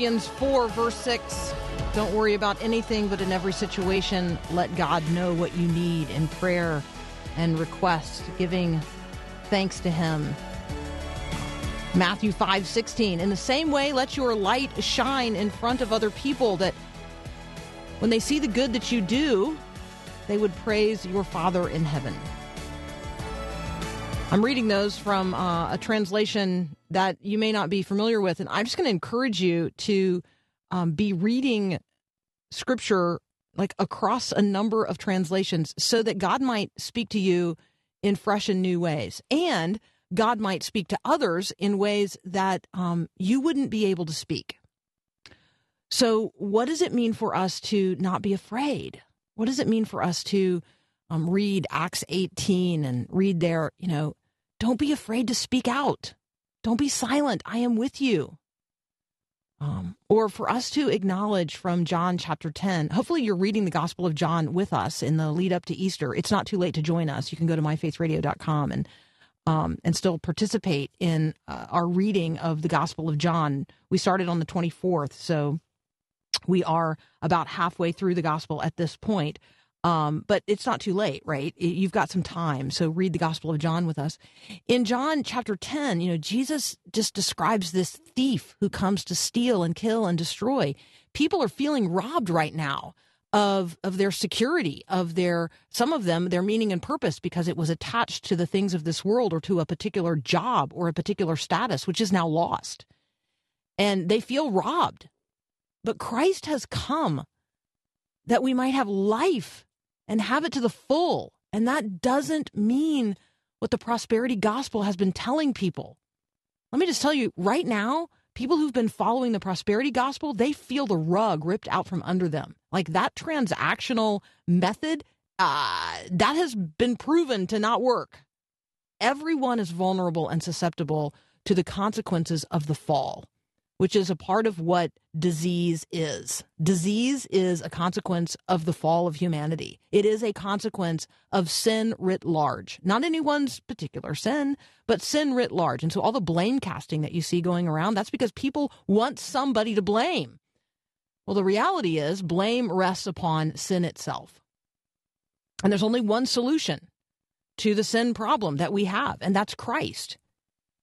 Philippians 4, verse 6. Don't worry about anything, but in every situation, let God know what you need in prayer and request, giving thanks to Him. Matthew 5, 16. In the same way, let your light shine in front of other people that when they see the good that you do, they would praise your Father in heaven. I'm reading those from uh, a translation that you may not be familiar with, and I'm just going to encourage you to um, be reading scripture like across a number of translations so that God might speak to you in fresh and new ways. And God might speak to others in ways that um, you wouldn't be able to speak. So, what does it mean for us to not be afraid? What does it mean for us to um, read Acts 18 and read there, you know, don't be afraid to speak out. Don't be silent. I am with you. Um, or for us to acknowledge from John chapter 10, hopefully you're reading the Gospel of John with us in the lead up to Easter. It's not too late to join us. You can go to myfaithradio.com and um, and still participate in uh, our reading of the Gospel of John. We started on the 24th, so we are about halfway through the Gospel at this point. Um, but it's not too late, right? You've got some time. So read the Gospel of John with us. In John chapter 10, you know, Jesus just describes this thief who comes to steal and kill and destroy. People are feeling robbed right now of of their security, of their some of them their meaning and purpose because it was attached to the things of this world or to a particular job or a particular status which is now lost. And they feel robbed. But Christ has come that we might have life and have it to the full. And that doesn't mean what the prosperity gospel has been telling people. Let me just tell you right now, people who've been following the prosperity gospel, they feel the rug ripped out from under them. Like that transactional method, uh, that has been proven to not work. Everyone is vulnerable and susceptible to the consequences of the fall which is a part of what disease is. Disease is a consequence of the fall of humanity. It is a consequence of sin writ large, not anyone's particular sin, but sin writ large. And so all the blame casting that you see going around, that's because people want somebody to blame. Well, the reality is blame rests upon sin itself. And there's only one solution to the sin problem that we have, and that's Christ.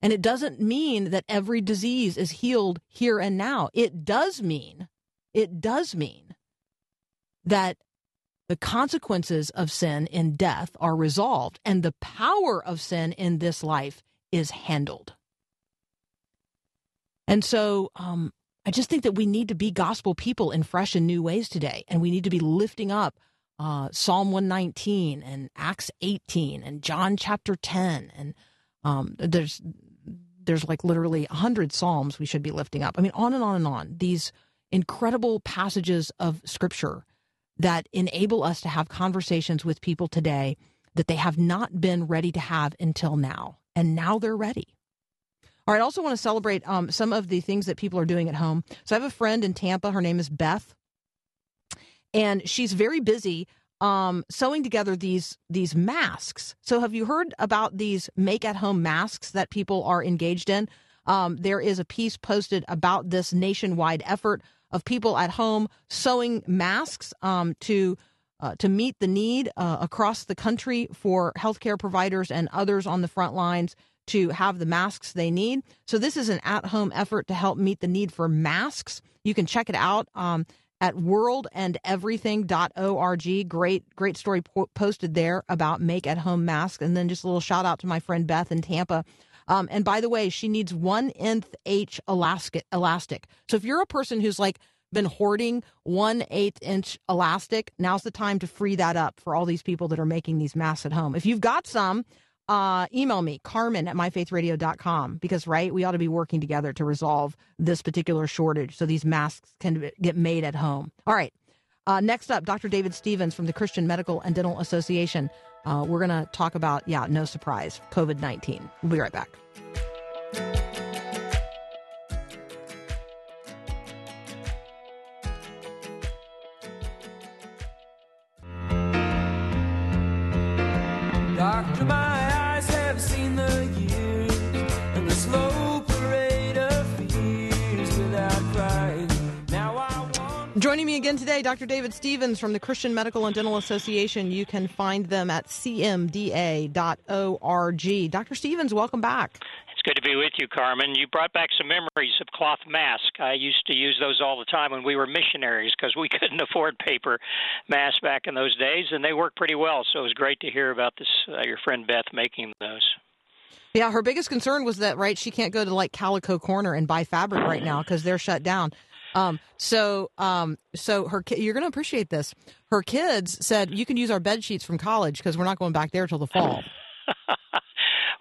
And it doesn't mean that every disease is healed here and now. It does mean, it does mean that the consequences of sin in death are resolved and the power of sin in this life is handled. And so um, I just think that we need to be gospel people in fresh and new ways today. And we need to be lifting up uh, Psalm 119 and Acts 18 and John chapter 10. And um, there's there's like literally a hundred psalms we should be lifting up. I mean, on and on and on. These incredible passages of scripture that enable us to have conversations with people today that they have not been ready to have until now, and now they're ready. All right, I also want to celebrate um, some of the things that people are doing at home. So I have a friend in Tampa. Her name is Beth, and she's very busy um, sewing together these these masks. So, have you heard about these make at home masks that people are engaged in? Um, there is a piece posted about this nationwide effort of people at home sewing masks um, to uh, to meet the need uh, across the country for healthcare providers and others on the front lines to have the masks they need. So this is an at-home effort to help meet the need for masks. You can check it out. Um, at worldandeverything.org. Great, great story po- posted there about make at home masks. And then just a little shout out to my friend Beth in Tampa. Um, and by the way, she needs one nth H elastic, elastic. So if you're a person who's like been hoarding one eighth inch elastic, now's the time to free that up for all these people that are making these masks at home. If you've got some, uh, email me, carmen at myfaithradio.com, because, right, we ought to be working together to resolve this particular shortage so these masks can get made at home. All right. Uh, next up, Dr. David Stevens from the Christian Medical and Dental Association. Uh, we're going to talk about, yeah, no surprise, COVID 19. We'll be right back. Me again today, Dr. David Stevens from the Christian Medical and Dental Association. You can find them at cmda.org. Dr. Stevens, welcome back It's good to be with you, Carmen. You brought back some memories of cloth masks. I used to use those all the time when we were missionaries because we couldn't afford paper masks back in those days, and they worked pretty well. So it was great to hear about this. Uh, your friend Beth making those. Yeah, her biggest concern was that right she can't go to like Calico Corner and buy fabric right now because they're shut down. Um, so, um, so her you're going to appreciate this. Her kids said you can use our bed sheets from college because we're not going back there till the fall.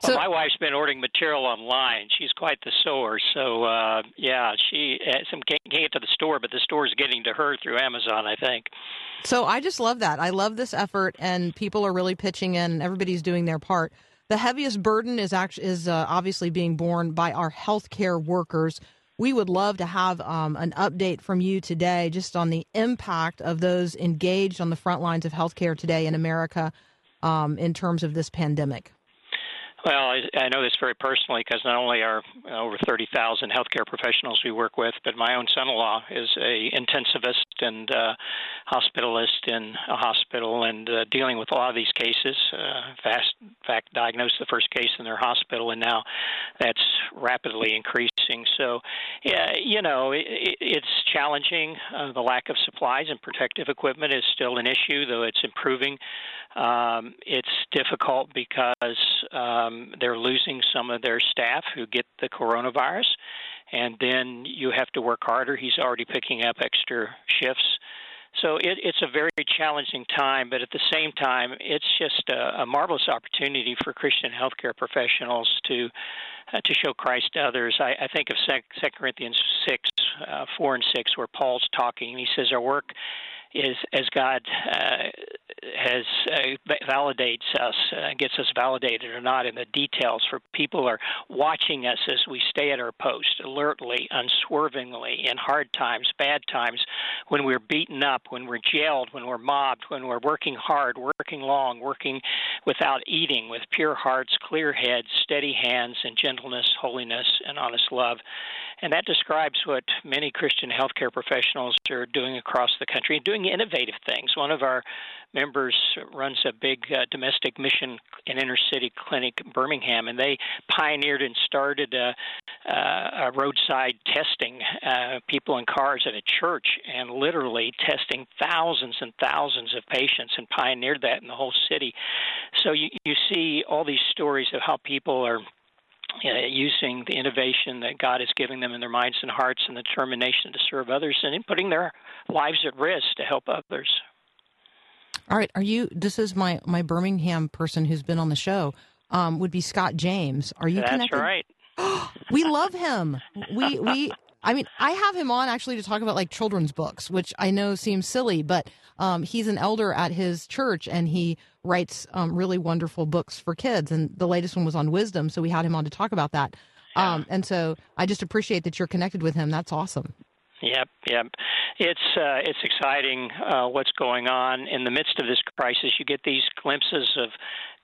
Well, so, my wife's been ordering material online. She's quite the sewer, so uh, yeah, she uh, some can't, can't get to the store, but the store is getting to her through Amazon, I think. So I just love that. I love this effort, and people are really pitching in, and everybody's doing their part. The heaviest burden is actually is uh, obviously being borne by our healthcare workers. We would love to have um, an update from you today, just on the impact of those engaged on the front lines of healthcare today in America, um, in terms of this pandemic. Well, I, I know this very personally because not only are over 30,000 healthcare professionals we work with, but my own son-in-law is a intensivist and uh, hospitalist in a hospital and uh, dealing with a lot of these cases. Uh, fast, in fact, diagnosed the first case in their hospital, and now that's rapidly increasing. So, yeah, you know, it, it's challenging. Uh, the lack of supplies and protective equipment is still an issue, though it's improving. Um, it's difficult because um, they're losing some of their staff who get the coronavirus, and then you have to work harder. He's already picking up extra shifts. So it, it's a very challenging time, but at the same time, it's just a, a marvelous opportunity for Christian healthcare professionals to uh, to show Christ to others. I, I think of Second Corinthians six, uh, four and six, where Paul's talking, and he says, "Our work is as God uh, has uh, validates us, uh, gets us validated or not in the details. For people are watching us as we stay at our post, alertly, unswervingly, in hard times, bad times, when we're beaten up, when we're jailed, when we're mobbed, when we're working hard, working long, working without eating, with pure hearts, clear heads, steady hands, and gentleness, holiness, and honest love. And that describes what many Christian healthcare professionals are doing across the country, and doing innovative things. One of our members runs a big uh, domestic mission and inner city clinic in Birmingham, and they pioneered and started a, a roadside testing uh, people in cars at a church, and literally testing thousands and thousands of patients, and pioneered that in the whole city. So you, you see all these stories of how people are using the innovation that God is giving them in their minds and hearts and the determination to serve others and in putting their lives at risk to help others. All right, are you? This is my my Birmingham person who's been on the show. Um, would be Scott James. Are you That's connected? right. we love him. We we. I mean, I have him on actually to talk about like children's books, which I know seems silly, but um, he's an elder at his church and he writes um, really wonderful books for kids. And the latest one was on wisdom, so we had him on to talk about that. Yeah. Um, and so I just appreciate that you're connected with him. That's awesome. Yep, yep. It's uh, it's exciting uh, what's going on in the midst of this crisis. You get these glimpses of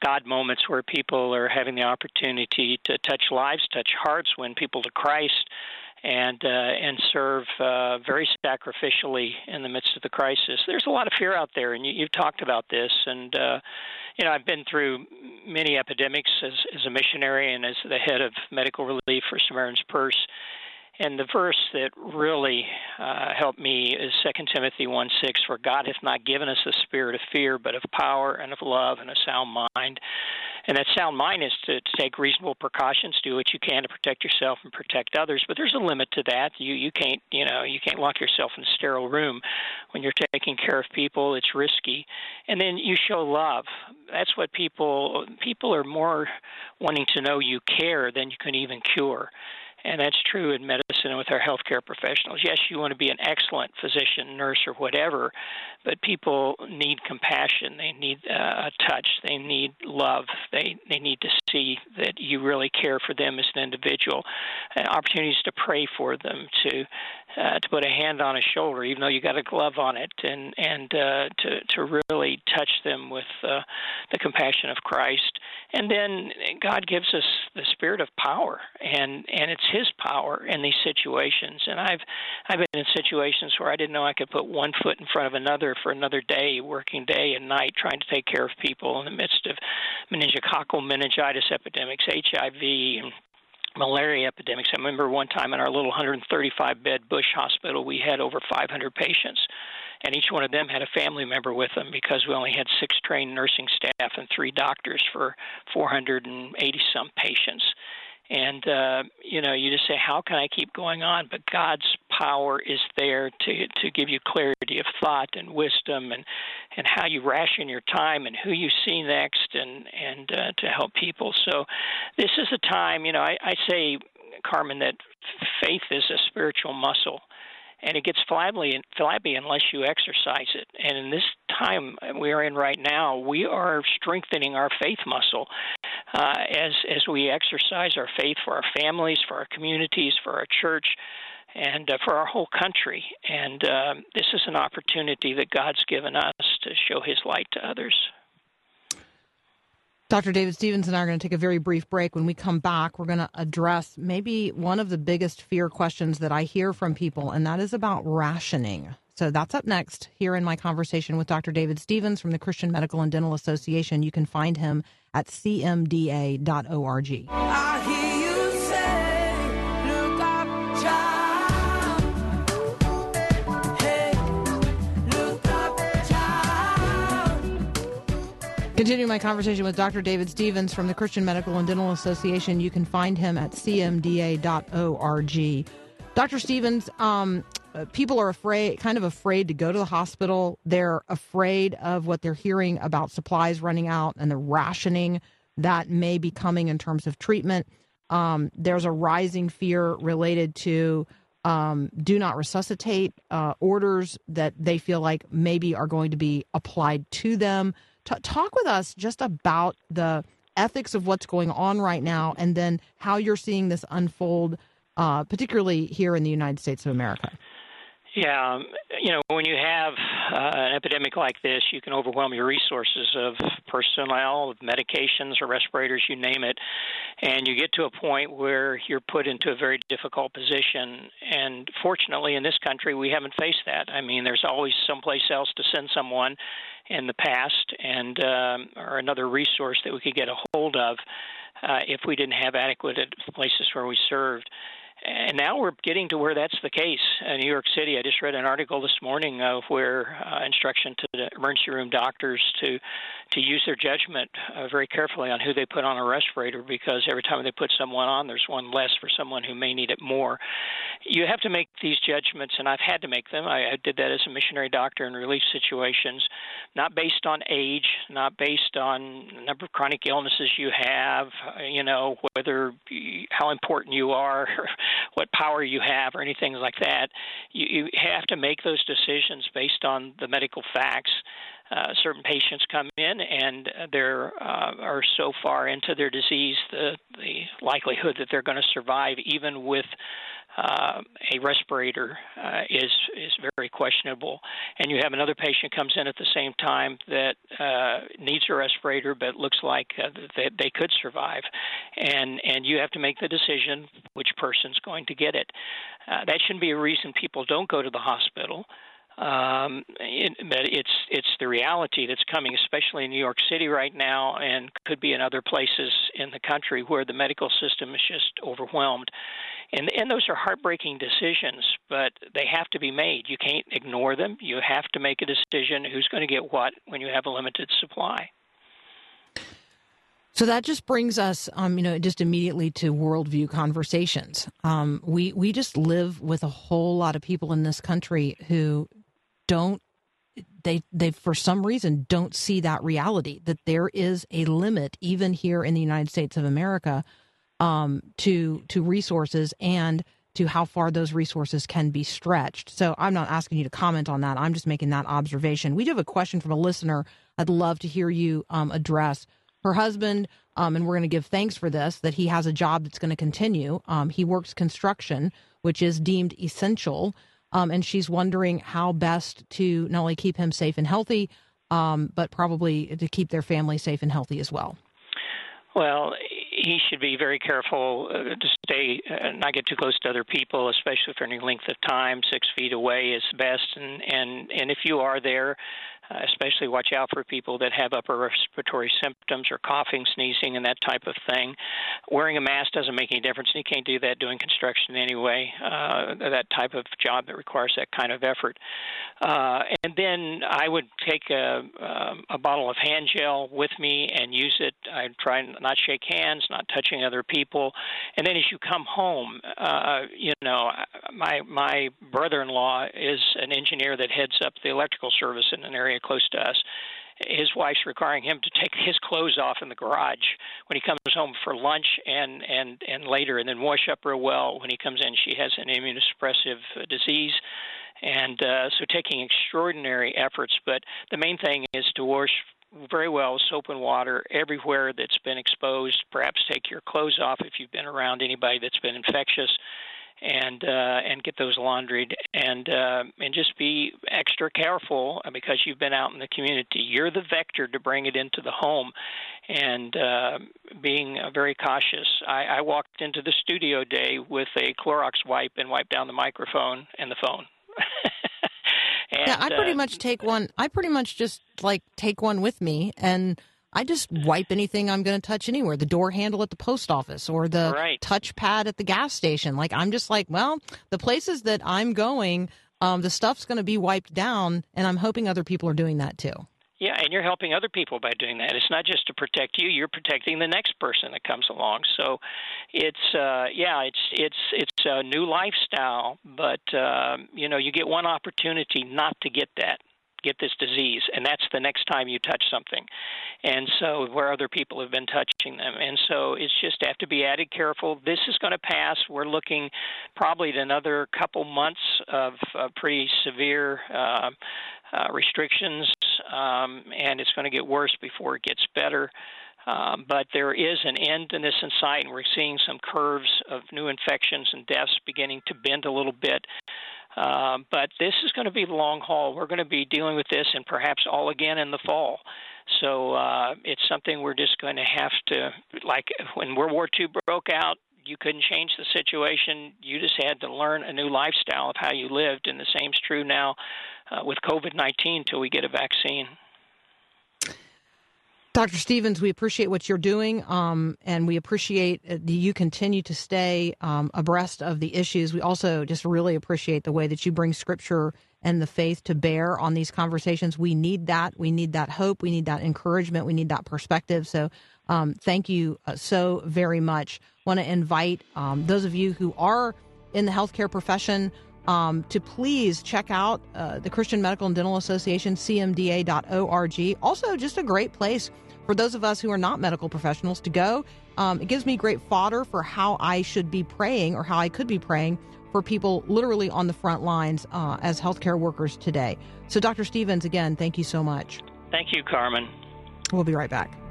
God moments where people are having the opportunity to touch lives, touch hearts, win people to Christ, and uh, and serve uh, very sacrificially in the midst of the crisis. There's a lot of fear out there, and you, you've talked about this. And uh, you know, I've been through many epidemics as as a missionary and as the head of medical relief for Samaritan's Purse And the verse that really uh, helped me is 2 Timothy 1 6, For God hath not given us a spirit of fear, but of power and of love and a sound mind. And that sound mind is to, to take reasonable precautions, do what you can to protect yourself and protect others. But there's a limit to that. You you can't you know you can't lock yourself in a sterile room when you're taking care of people. It's risky. And then you show love. That's what people people are more wanting to know you care than you can even cure. And that's true in medicine and with our healthcare professionals. Yes, you want to be an excellent physician, nurse, or whatever, but people need compassion. They need uh, a touch. They need love. They they need to see that you really care for them as an individual. And opportunities to pray for them, to uh, to put a hand on a shoulder, even though you got a glove on it, and and uh, to to really touch them with uh, the compassion of Christ. And then God gives us the spirit of power, and and it's His power in these situations. And I've I've been in situations where I didn't know I could put one foot in front of another for another day, working day and night, trying to take care of people in the midst of meningococcal meningitis epidemics, HIV, and malaria epidemics. I remember one time in our little 135 bed Bush hospital, we had over 500 patients, and each one of them had a family member with them because we only had six trained nursing staff and three doctors for 480 some patients. And uh, you know, you just say, "How can I keep going on?" But God's power is there to to give you clarity of thought and wisdom, and and how you ration your time and who you see next, and and uh, to help people. So, this is a time. You know, I, I say, Carmen, that faith is a spiritual muscle and it gets flabby, flabby unless you exercise it. And in this time we are in right now, we are strengthening our faith muscle uh, as as we exercise our faith for our families, for our communities, for our church. And uh, for our whole country. And uh, this is an opportunity that God's given us to show His light to others. Dr. David Stevens and I are going to take a very brief break. When we come back, we're going to address maybe one of the biggest fear questions that I hear from people, and that is about rationing. So that's up next here in my conversation with Dr. David Stevens from the Christian Medical and Dental Association. You can find him at cmda.org. Continuing my conversation with Dr. David Stevens from the Christian Medical and Dental Association. You can find him at cmda.org. Dr. Stevens, um, people are afraid, kind of afraid to go to the hospital. They're afraid of what they're hearing about supplies running out and the rationing that may be coming in terms of treatment. Um, there's a rising fear related to um, do not resuscitate uh, orders that they feel like maybe are going to be applied to them. T- talk with us just about the ethics of what's going on right now and then how you're seeing this unfold, uh, particularly here in the United States of America. Yeah, um, you know, when you have uh, an epidemic like this, you can overwhelm your resources of personnel, of medications, or respirators, you name it, and you get to a point where you're put into a very difficult position. And fortunately, in this country, we haven't faced that. I mean, there's always someplace else to send someone in the past, and um, or another resource that we could get a hold of uh, if we didn't have adequate places where we served. And now we're getting to where that's the case. In New York City, I just read an article this morning of where uh, instruction to the emergency room doctors to to use their judgment uh, very carefully on who they put on a respirator because every time they put someone on, there's one less for someone who may need it more. You have to make these judgments, and I've had to make them. I, I did that as a missionary doctor in relief situations, not based on age, not based on the number of chronic illnesses you have, uh, you know, whether how important you are what power you have or anything like that. You, you have to make those decisions based on the medical facts. Uh, certain patients come in and they're uh, are so far into their disease, the the likelihood that they're going to survive, even with uh, a respirator uh, is is very questionable. And you have another patient comes in at the same time that uh, needs a respirator, but looks like uh, they, they could survive. And and you have to make the decision which person's going to get it. Uh, that shouldn't be a reason people don't go to the hospital. Um, it, but it's it's the reality that's coming, especially in New York City right now, and could be in other places in the country where the medical system is just overwhelmed And and those are heartbreaking decisions, but they have to be made. You can't ignore them. You have to make a decision who's going to get what when you have a limited supply. So that just brings us, um, you know, just immediately to worldview conversations. Um, we we just live with a whole lot of people in this country who don't they they for some reason don't see that reality that there is a limit even here in the United States of America um, to to resources and to how far those resources can be stretched. So I'm not asking you to comment on that. I'm just making that observation. We do have a question from a listener. I'd love to hear you um, address her husband, um, and we're going to give thanks for this, that he has a job that's going to continue. Um, he works construction, which is deemed essential. Um, and she's wondering how best to not only keep him safe and healthy, um, but probably to keep their family safe and healthy as well. Well, he should be very careful uh, to stay, uh, not get too close to other people, especially for any length of time. Six feet away is best, and and and if you are there, especially watch out for people that have upper respiratory symptoms or coughing, sneezing, and that type of thing. Wearing a mask doesn't make any difference, and you can't do that doing construction anyway. Uh, that type of job that requires that kind of effort. Uh, and then I would take a, um, a bottle of hand gel with me and use it. I try not shake hands, not touching other people. And then as you come home, uh, you know, my my brother-in-law is an engineer that heads up the electrical service in an area close to us. His wife's requiring him to take his clothes off in the garage when he comes home for lunch and and and later, and then wash up real well when he comes in. She has an immunosuppressive disease, and uh, so taking extraordinary efforts. But the main thing is to wash very well soap and water everywhere that's been exposed. Perhaps take your clothes off if you've been around anybody that's been infectious, and uh, and get those laundried and uh, and just be extra careful because you've been out in the community. You're the vector to bring it into the home, and uh, being uh, very cautious. I, I walked into the studio day with a Clorox wipe and wiped down the microphone and the phone. and, yeah, I pretty uh, much take one. I pretty much just like take one with me and I just wipe anything I'm going to touch anywhere. The door handle at the post office or the right. touchpad at the gas station. Like I'm just like, well, the places that I'm going, um, the stuff's going to be wiped down, and I'm hoping other people are doing that too. Yeah, and you're helping other people by doing that. It's not just to protect you; you're protecting the next person that comes along. So, it's uh, yeah, it's it's it's a new lifestyle, but uh, you know, you get one opportunity not to get that get this disease, and that's the next time you touch something. And so, where other people have been touching them. And so, it's just have to be added careful. This is going to pass. We're looking probably at another couple months of uh, pretty severe uh, uh, restrictions, um, and it's going to get worse before it gets better. Um, but there is an end to this in sight, and we're seeing some curves of new infections and deaths beginning to bend a little bit. Um, but this is going to be long haul. We're going to be dealing with this and perhaps all again in the fall. So uh, it's something we're just going to have to, like when World War II broke out, you couldn't change the situation. You just had to learn a new lifestyle of how you lived. And the same's true now uh, with COVID 19 until we get a vaccine. Dr. Stevens, we appreciate what you're doing, um, and we appreciate that you continue to stay um, abreast of the issues. We also just really appreciate the way that you bring Scripture and the faith to bear on these conversations. We need that. We need that hope. We need that encouragement. We need that perspective. So, um, thank you uh, so very much. Want to invite um, those of you who are in the healthcare profession um, to please check out uh, the Christian Medical and Dental Association, cmda.org. Also, just a great place for those of us who are not medical professionals to go. Um, it gives me great fodder for how I should be praying or how I could be praying for people literally on the front lines uh, as healthcare workers today. So, Dr. Stevens, again, thank you so much. Thank you, Carmen. We'll be right back.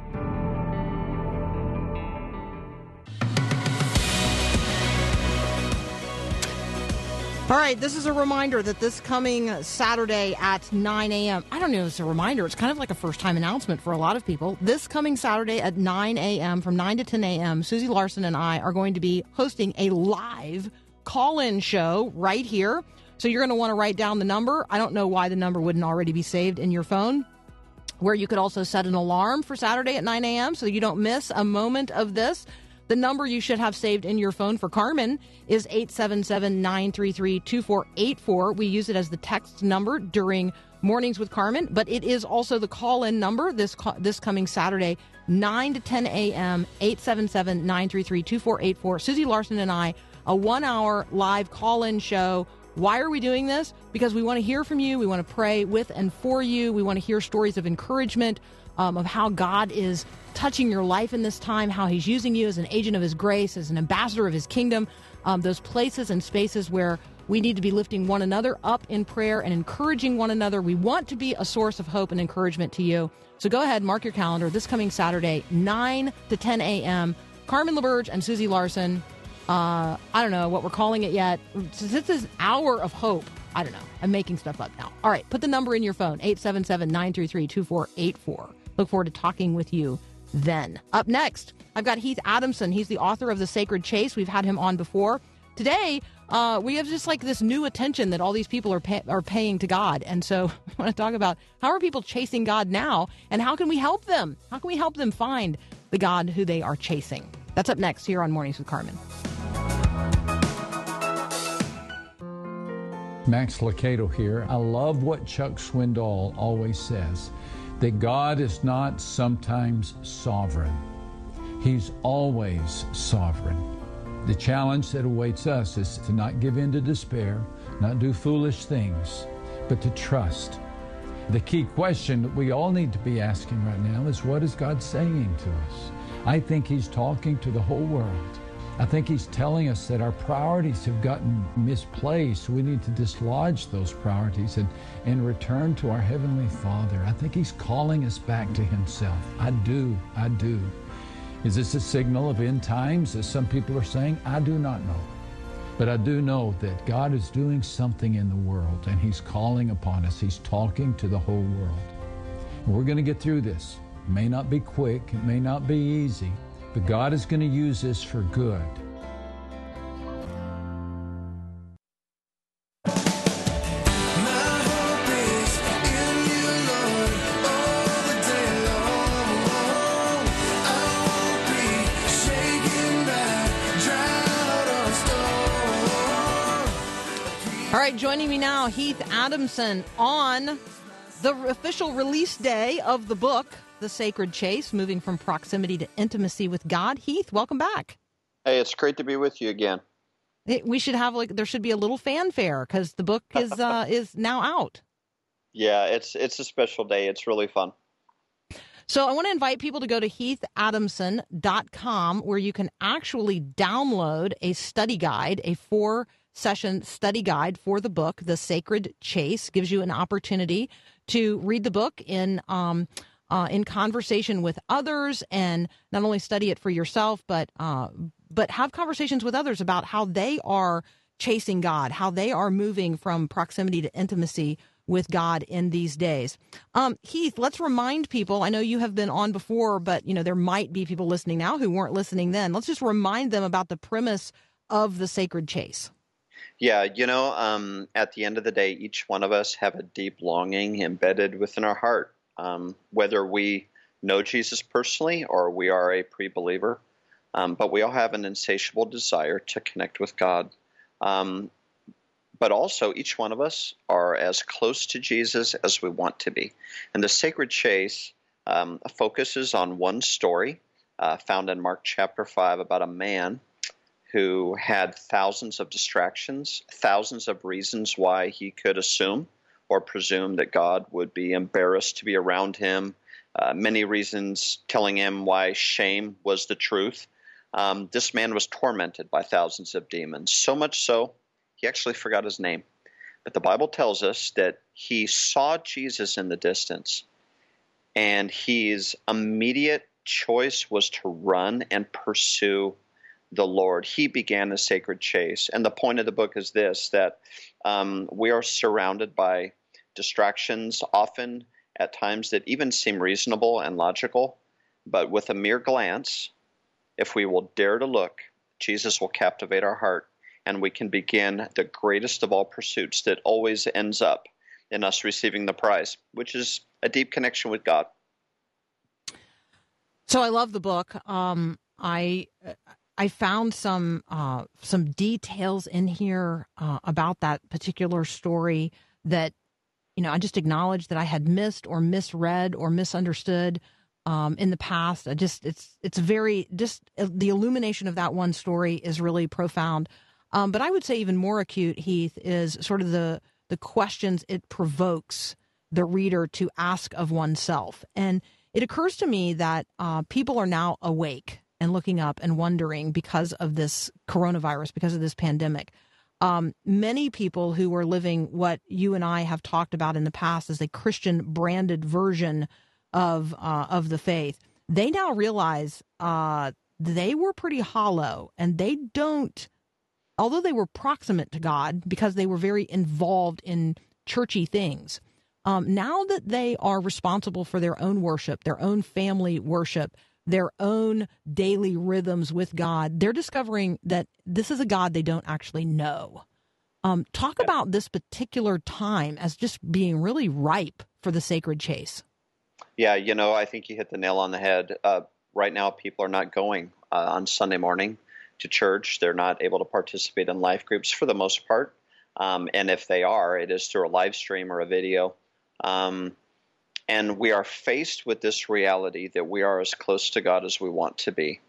All right, this is a reminder that this coming Saturday at 9 a.m. I don't know if it's a reminder, it's kind of like a first time announcement for a lot of people. This coming Saturday at 9 a.m., from 9 to 10 a.m., Susie Larson and I are going to be hosting a live call in show right here. So you're going to want to write down the number. I don't know why the number wouldn't already be saved in your phone. Where you could also set an alarm for Saturday at 9 a.m. so you don't miss a moment of this. The number you should have saved in your phone for Carmen is 877 933 2484. We use it as the text number during Mornings with Carmen, but it is also the call in number this, this coming Saturday, 9 to 10 a.m., 877 933 2484. Susie Larson and I, a one hour live call in show. Why are we doing this? Because we want to hear from you. We want to pray with and for you. We want to hear stories of encouragement, um, of how God is touching your life in this time, how He's using you as an agent of His grace, as an ambassador of His kingdom, um, those places and spaces where we need to be lifting one another up in prayer and encouraging one another. We want to be a source of hope and encouragement to you. So go ahead, mark your calendar this coming Saturday, 9 to 10 a.m. Carmen LaBerge and Susie Larson. Uh, I don't know what we're calling it yet. This is Hour of Hope. I don't know. I'm making stuff up now. All right, put the number in your phone 877 933 2484. Look forward to talking with you then. Up next, I've got Heath Adamson. He's the author of The Sacred Chase. We've had him on before. Today, uh, we have just like this new attention that all these people are pay- are paying to God, and so I want to talk about how are people chasing God now, and how can we help them? How can we help them find the God who they are chasing? That's up next here on Mornings with Carmen. Max Lucado here. I love what Chuck Swindoll always says that God is not sometimes sovereign, He's always sovereign. The challenge that awaits us is to not give in to despair, not do foolish things, but to trust. The key question that we all need to be asking right now is what is God saying to us? I think He's talking to the whole world. I think he's telling us that our priorities have gotten misplaced. We need to dislodge those priorities and, and return to our Heavenly Father. I think he's calling us back to himself. I do. I do. Is this a signal of end times, as some people are saying? I do not know. But I do know that God is doing something in the world and he's calling upon us. He's talking to the whole world. We're going to get through this. It may not be quick, it may not be easy. But God is going to use this for good. All right, joining me now, Heath Adamson on the official release day of the book, the sacred chase, moving from proximity to intimacy with God. Heath, welcome back. Hey, it's great to be with you again. It, we should have like there should be a little fanfare because the book is uh, is now out. Yeah, it's it's a special day. It's really fun. So I want to invite people to go to heathadamson.com where you can actually download a study guide, a four session study guide for the book, The Sacred Chase. Gives you an opportunity to read the book in um, uh, in conversation with others, and not only study it for yourself, but uh, but have conversations with others about how they are chasing God, how they are moving from proximity to intimacy with God in these days. Um, Heath, let's remind people. I know you have been on before, but you know there might be people listening now who weren't listening then. Let's just remind them about the premise of the sacred chase. Yeah, you know, um, at the end of the day, each one of us have a deep longing embedded within our heart um, whether we know Jesus personally or we are a pre believer. Um, but we all have an insatiable desire to connect with God. Um, but also, each one of us are as close to Jesus as we want to be. And the Sacred Chase um, focuses on one story uh, found in Mark chapter 5 about a man who had thousands of distractions, thousands of reasons why he could assume or presume that God would be embarrassed to be around him. Uh, many reasons telling him why shame was the truth. Um, this man was tormented by thousands of demons, so much so he actually forgot his name. But the Bible tells us that he saw Jesus in the distance, and his immediate choice was to run and pursue the Lord. He began the sacred chase. And the point of the book is this that um, we are surrounded by distractions, often at times that even seem reasonable and logical, but with a mere glance, if we will dare to look, Jesus will captivate our heart and we can begin the greatest of all pursuits that always ends up in us receiving the prize, which is a deep connection with God. So I love the book. Um, I I found some uh, some details in here uh, about that particular story that you know I just acknowledged that I had missed or misread or misunderstood um, in the past. I just it's it's very just uh, the illumination of that one story is really profound. Um, but I would say even more acute, Heath, is sort of the the questions it provokes the reader to ask of oneself. And it occurs to me that uh, people are now awake and looking up and wondering because of this coronavirus, because of this pandemic. Um, many people who are living what you and I have talked about in the past as a Christian branded version of uh, of the faith, they now realize uh, they were pretty hollow, and they don't. Although they were proximate to God because they were very involved in churchy things, um, now that they are responsible for their own worship, their own family worship, their own daily rhythms with God, they're discovering that this is a God they don't actually know. Um, talk about this particular time as just being really ripe for the sacred chase. Yeah, you know, I think you hit the nail on the head. Uh, right now, people are not going uh, on Sunday morning to church. They're not able to participate in life groups for the most part. Um, and if they are, it is through a live stream or a video. Um, and we are faced with this reality that we are as close to God as we want to be.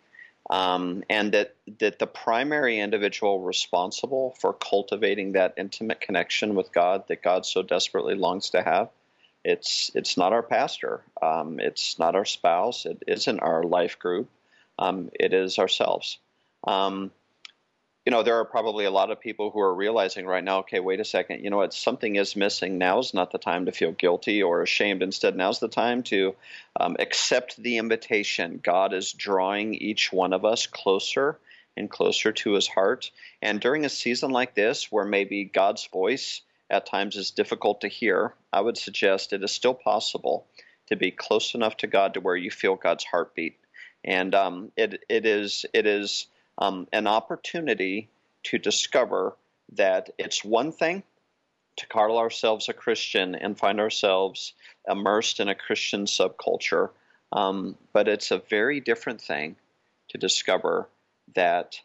Um, and that, that the primary individual responsible for cultivating that intimate connection with God that God so desperately longs to have, it's, it's not our pastor, um, it's not our spouse, it isn't our life group, um, it is ourselves. Um, you know, there are probably a lot of people who are realizing right now, okay, wait a second, you know what, something is missing. Now's not the time to feel guilty or ashamed. Instead, now's the time to um, accept the invitation. God is drawing each one of us closer and closer to his heart. And during a season like this, where maybe God's voice at times is difficult to hear, I would suggest it is still possible to be close enough to God to where you feel God's heartbeat. And um, it, it is, it is, um, an opportunity to discover that it's one thing to call ourselves a Christian and find ourselves immersed in a Christian subculture, um, but it's a very different thing to discover that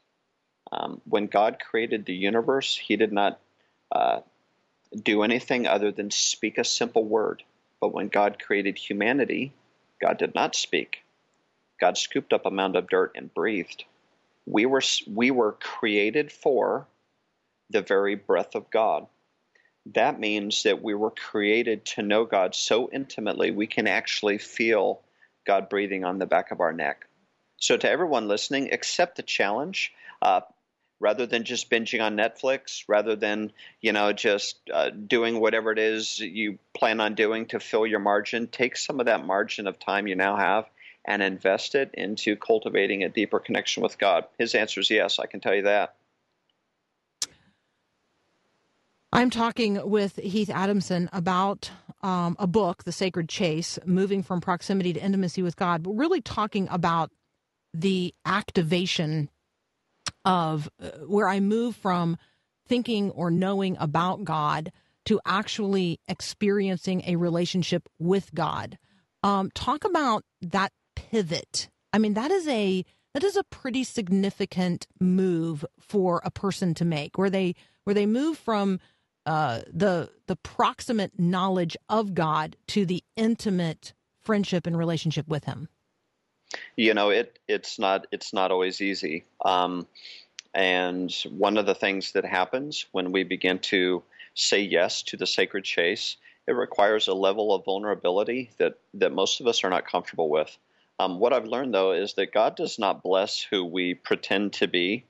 um, when God created the universe, He did not uh, do anything other than speak a simple word. But when God created humanity, God did not speak. God scooped up a mound of dirt and breathed we were we were created for the very breath of God. That means that we were created to know God so intimately we can actually feel God breathing on the back of our neck. So, to everyone listening, accept the challenge. Uh, rather than just binging on Netflix, rather than you know just uh, doing whatever it is you plan on doing to fill your margin, take some of that margin of time you now have and invest it into cultivating a deeper connection with God? His answer is yes, I can tell you that. I'm talking with Heath Adamson about um, a book, The Sacred Chase, moving from proximity to intimacy with God, but really talking about the activation of uh, where I move from thinking or knowing about God to actually experiencing a relationship with God. Um, talk about that pivot. I mean, that is a that is a pretty significant move for a person to make, where they where they move from uh, the the proximate knowledge of God to the intimate friendship and relationship with Him. You know, it it's not it's not always easy. Um, and one of the things that happens when we begin to say yes to the sacred chase, it requires a level of vulnerability that that most of us are not comfortable with. Um, what I've learned, though, is that God does not bless who we pretend to be.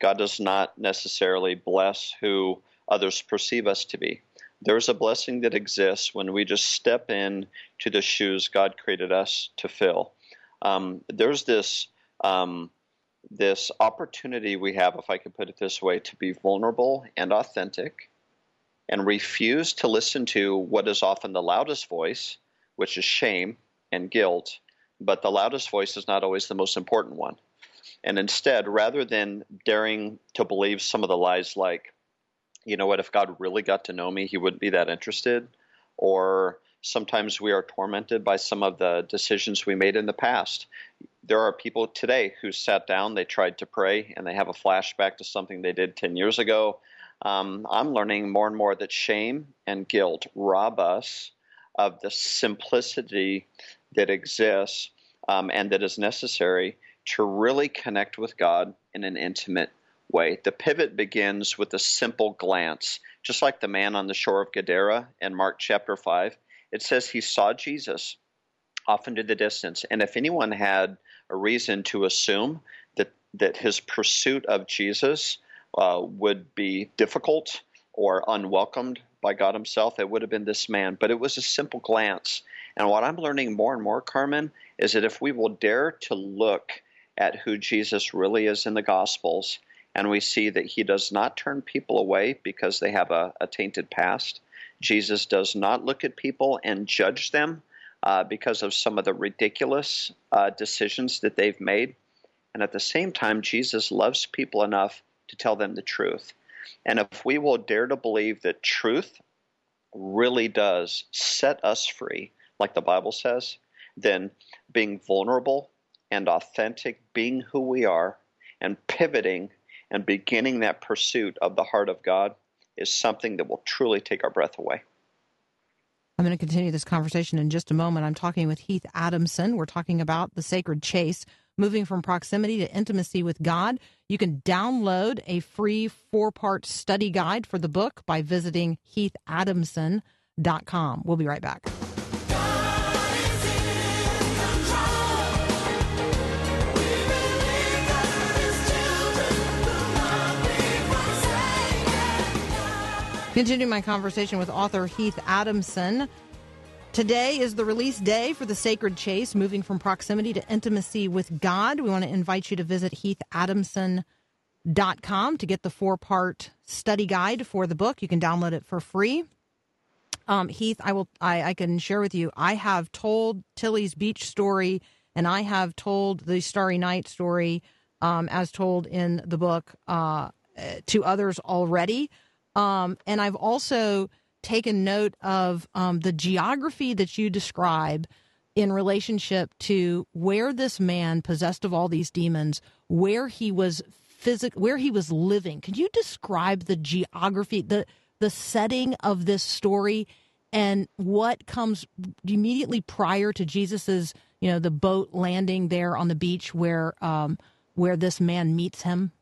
God does not necessarily bless who others perceive us to be. There's a blessing that exists when we just step in to the shoes God created us to fill. Um, there's this um, this opportunity we have, if I could put it this way, to be vulnerable and authentic, and refuse to listen to what is often the loudest voice, which is shame and guilt, but the loudest voice is not always the most important one. And instead, rather than daring to believe some of the lies like, you know what, if God really got to know me, he wouldn't be that interested, or, Sometimes we are tormented by some of the decisions we made in the past. There are people today who sat down, they tried to pray, and they have a flashback to something they did 10 years ago. Um, I'm learning more and more that shame and guilt rob us of the simplicity that exists um, and that is necessary to really connect with God in an intimate way. The pivot begins with a simple glance, just like the man on the shore of Gadara in Mark chapter 5. It says he saw Jesus off into the distance. And if anyone had a reason to assume that, that his pursuit of Jesus uh, would be difficult or unwelcomed by God Himself, it would have been this man. But it was a simple glance. And what I'm learning more and more, Carmen, is that if we will dare to look at who Jesus really is in the Gospels, and we see that He does not turn people away because they have a, a tainted past, Jesus does not look at people and judge them uh, because of some of the ridiculous uh, decisions that they've made. And at the same time, Jesus loves people enough to tell them the truth. And if we will dare to believe that truth really does set us free, like the Bible says, then being vulnerable and authentic, being who we are, and pivoting and beginning that pursuit of the heart of God is something that will truly take our breath away. I'm going to continue this conversation in just a moment. I'm talking with Heath Adamson. We're talking about the sacred chase, moving from proximity to intimacy with God. You can download a free four part study guide for the book by visiting heathadamson.com. We'll be right back. Continuing my conversation with author Heath Adamson. Today is the release day for The Sacred Chase, moving from proximity to intimacy with God. We want to invite you to visit heathadamson.com to get the four part study guide for the book. You can download it for free. Um, Heath, I will. I, I can share with you. I have told Tilly's beach story, and I have told the Starry Night story, um, as told in the book, uh, to others already. Um, and I've also taken note of um, the geography that you describe in relationship to where this man possessed of all these demons, where he was physic, where he was living. Can you describe the geography, the the setting of this story, and what comes immediately prior to Jesus's, you know, the boat landing there on the beach where um, where this man meets him?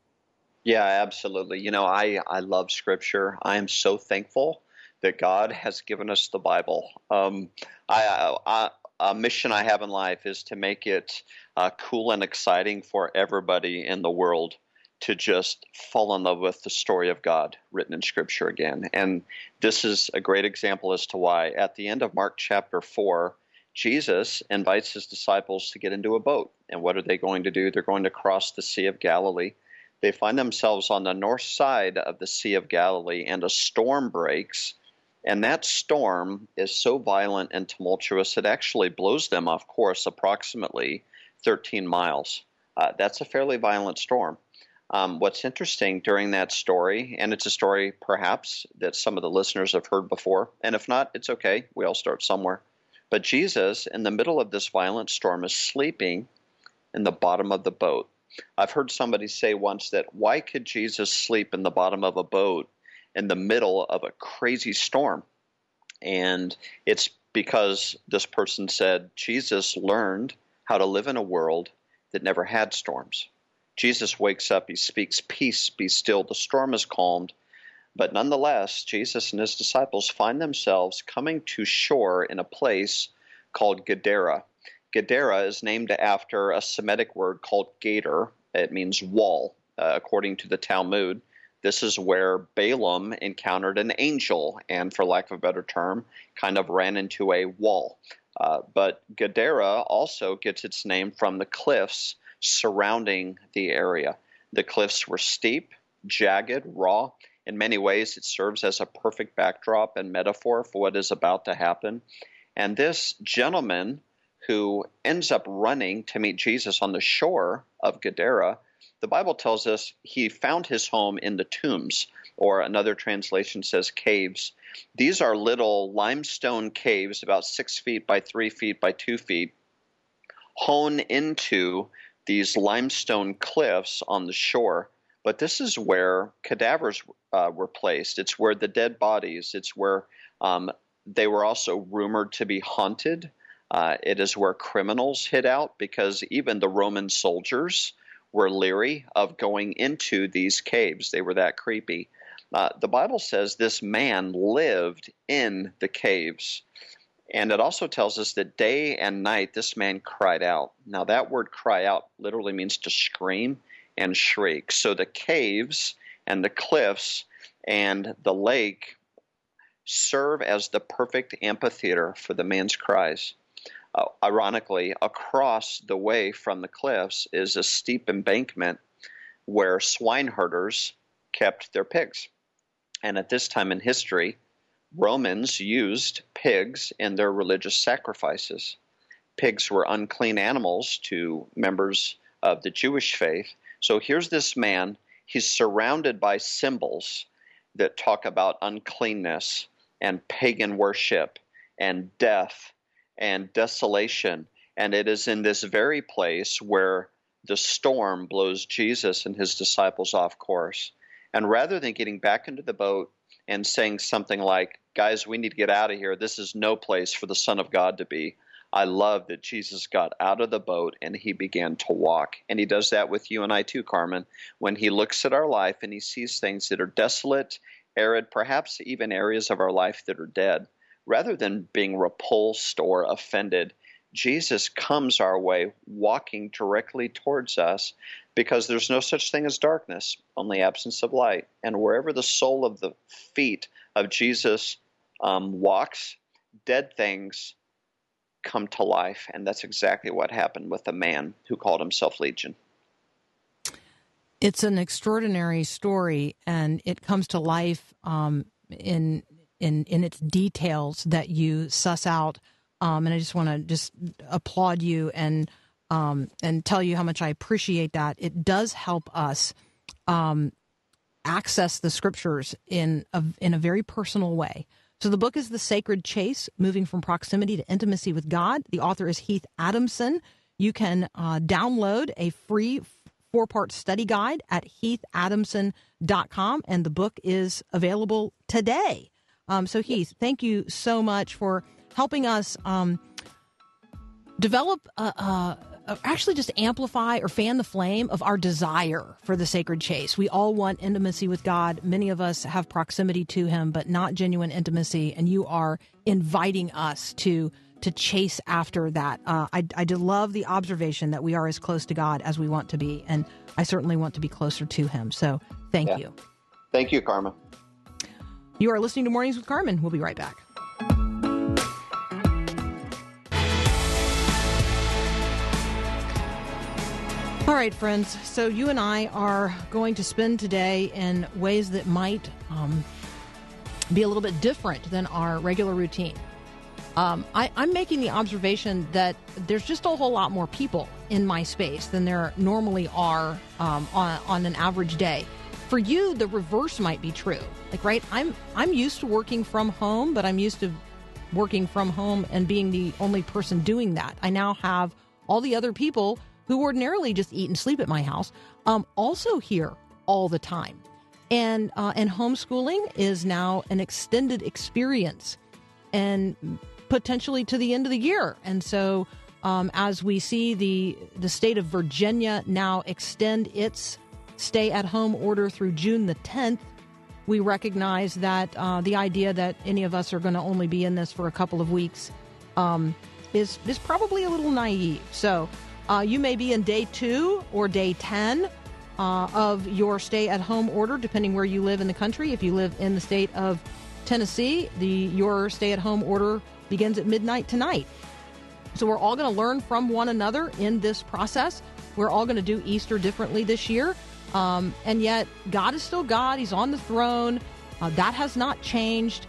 Yeah, absolutely. You know, I, I love scripture. I am so thankful that God has given us the Bible. Um, I, I, a mission I have in life is to make it uh, cool and exciting for everybody in the world to just fall in love with the story of God written in Scripture again. And this is a great example as to why. At the end of Mark chapter 4, Jesus invites his disciples to get into a boat. And what are they going to do? They're going to cross the Sea of Galilee they find themselves on the north side of the Sea of Galilee, and a storm breaks. And that storm is so violent and tumultuous, it actually blows them off course approximately 13 miles. Uh, that's a fairly violent storm. Um, what's interesting during that story, and it's a story perhaps that some of the listeners have heard before, and if not, it's okay. We all start somewhere. But Jesus, in the middle of this violent storm, is sleeping in the bottom of the boat. I've heard somebody say once that why could Jesus sleep in the bottom of a boat in the middle of a crazy storm? And it's because this person said Jesus learned how to live in a world that never had storms. Jesus wakes up, he speaks, Peace, be still. The storm is calmed. But nonetheless, Jesus and his disciples find themselves coming to shore in a place called Gadara. Gadara is named after a Semitic word called Gader. It means wall, uh, according to the Talmud. This is where Balaam encountered an angel and, for lack of a better term, kind of ran into a wall. Uh, but Gadara also gets its name from the cliffs surrounding the area. The cliffs were steep, jagged, raw. In many ways, it serves as a perfect backdrop and metaphor for what is about to happen. And this gentleman who ends up running to meet Jesus on the shore of Gadara, the Bible tells us he found his home in the tombs or another translation says caves. These are little limestone caves, about six feet by three feet by two feet, hewn into these limestone cliffs on the shore. But this is where cadavers uh, were placed. It's where the dead bodies, it's where um, they were also rumored to be haunted. Uh, it is where criminals hid out because even the Roman soldiers were leery of going into these caves. They were that creepy. Uh, the Bible says this man lived in the caves. And it also tells us that day and night this man cried out. Now, that word cry out literally means to scream and shriek. So the caves and the cliffs and the lake serve as the perfect amphitheater for the man's cries. Uh, ironically, across the way from the cliffs is a steep embankment where swineherders kept their pigs. And at this time in history, Romans used pigs in their religious sacrifices. Pigs were unclean animals to members of the Jewish faith. So here's this man, he's surrounded by symbols that talk about uncleanness and pagan worship and death and desolation. And it is in this very place where the storm blows Jesus and his disciples off course. And rather than getting back into the boat and saying something like, guys, we need to get out of here, this is no place for the Son of God to be, I love that Jesus got out of the boat and he began to walk. And he does that with you and I too, Carmen, when he looks at our life and he sees things that are desolate, arid, perhaps even areas of our life that are dead. Rather than being repulsed or offended, Jesus comes our way, walking directly towards us, because there's no such thing as darkness, only absence of light. And wherever the sole of the feet of Jesus um, walks, dead things come to life. And that's exactly what happened with the man who called himself Legion. It's an extraordinary story, and it comes to life um, in in in its details that you suss out. Um, and I just want to just applaud you and um, and tell you how much I appreciate that. It does help us um, access the scriptures in a, in a very personal way. So the book is The Sacred Chase Moving from Proximity to Intimacy with God. The author is Heath Adamson. You can uh, download a free four part study guide at heathadamson.com, and the book is available today. Um, so, Heath, thank you so much for helping us um, develop a, a uh, actually just amplify or fan the flame of our desire for the sacred chase. We all want intimacy with God. Many of us have proximity to Him, but not genuine intimacy. And you are inviting us to to chase after that. Uh, I, I did love the observation that we are as close to God as we want to be, and I certainly want to be closer to Him. So thank yeah. you. Thank you, Carmen. You are listening to Mornings with Carmen. We'll be right back. All right, friends. So you and I are going to spend today in ways that might um, be a little bit different than our regular routine. Um, I, I'm making the observation that there's just a whole lot more people in my space than there normally are um, on, on an average day. For you, the reverse might be true. Like, right? I'm I'm used to working from home, but I'm used to working from home and being the only person doing that. I now have all the other people who ordinarily just eat and sleep at my house, um, also here all the time. And uh, and homeschooling is now an extended experience, and potentially to the end of the year. And so, um, as we see the the state of Virginia now extend its stay at home order through June the 10th, we recognize that uh, the idea that any of us are going to only be in this for a couple of weeks um, is is probably a little naive. So uh, you may be in day two or day 10 uh, of your stay at home order, depending where you live in the country. If you live in the state of Tennessee, the your stay at home order begins at midnight tonight. So we're all going to learn from one another in this process. We're all going to do Easter differently this year. Um, and yet, God is still God. He's on the throne. Uh, that has not changed,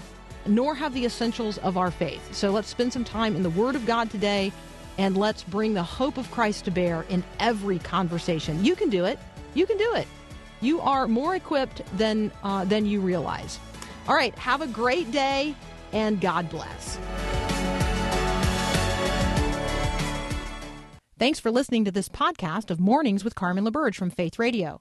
nor have the essentials of our faith. So let's spend some time in the Word of God today and let's bring the hope of Christ to bear in every conversation. You can do it. You can do it. You are more equipped than uh, than you realize. All right, have a great day and God bless. Thanks for listening to this podcast of Mornings with Carmen LaBerge from Faith Radio.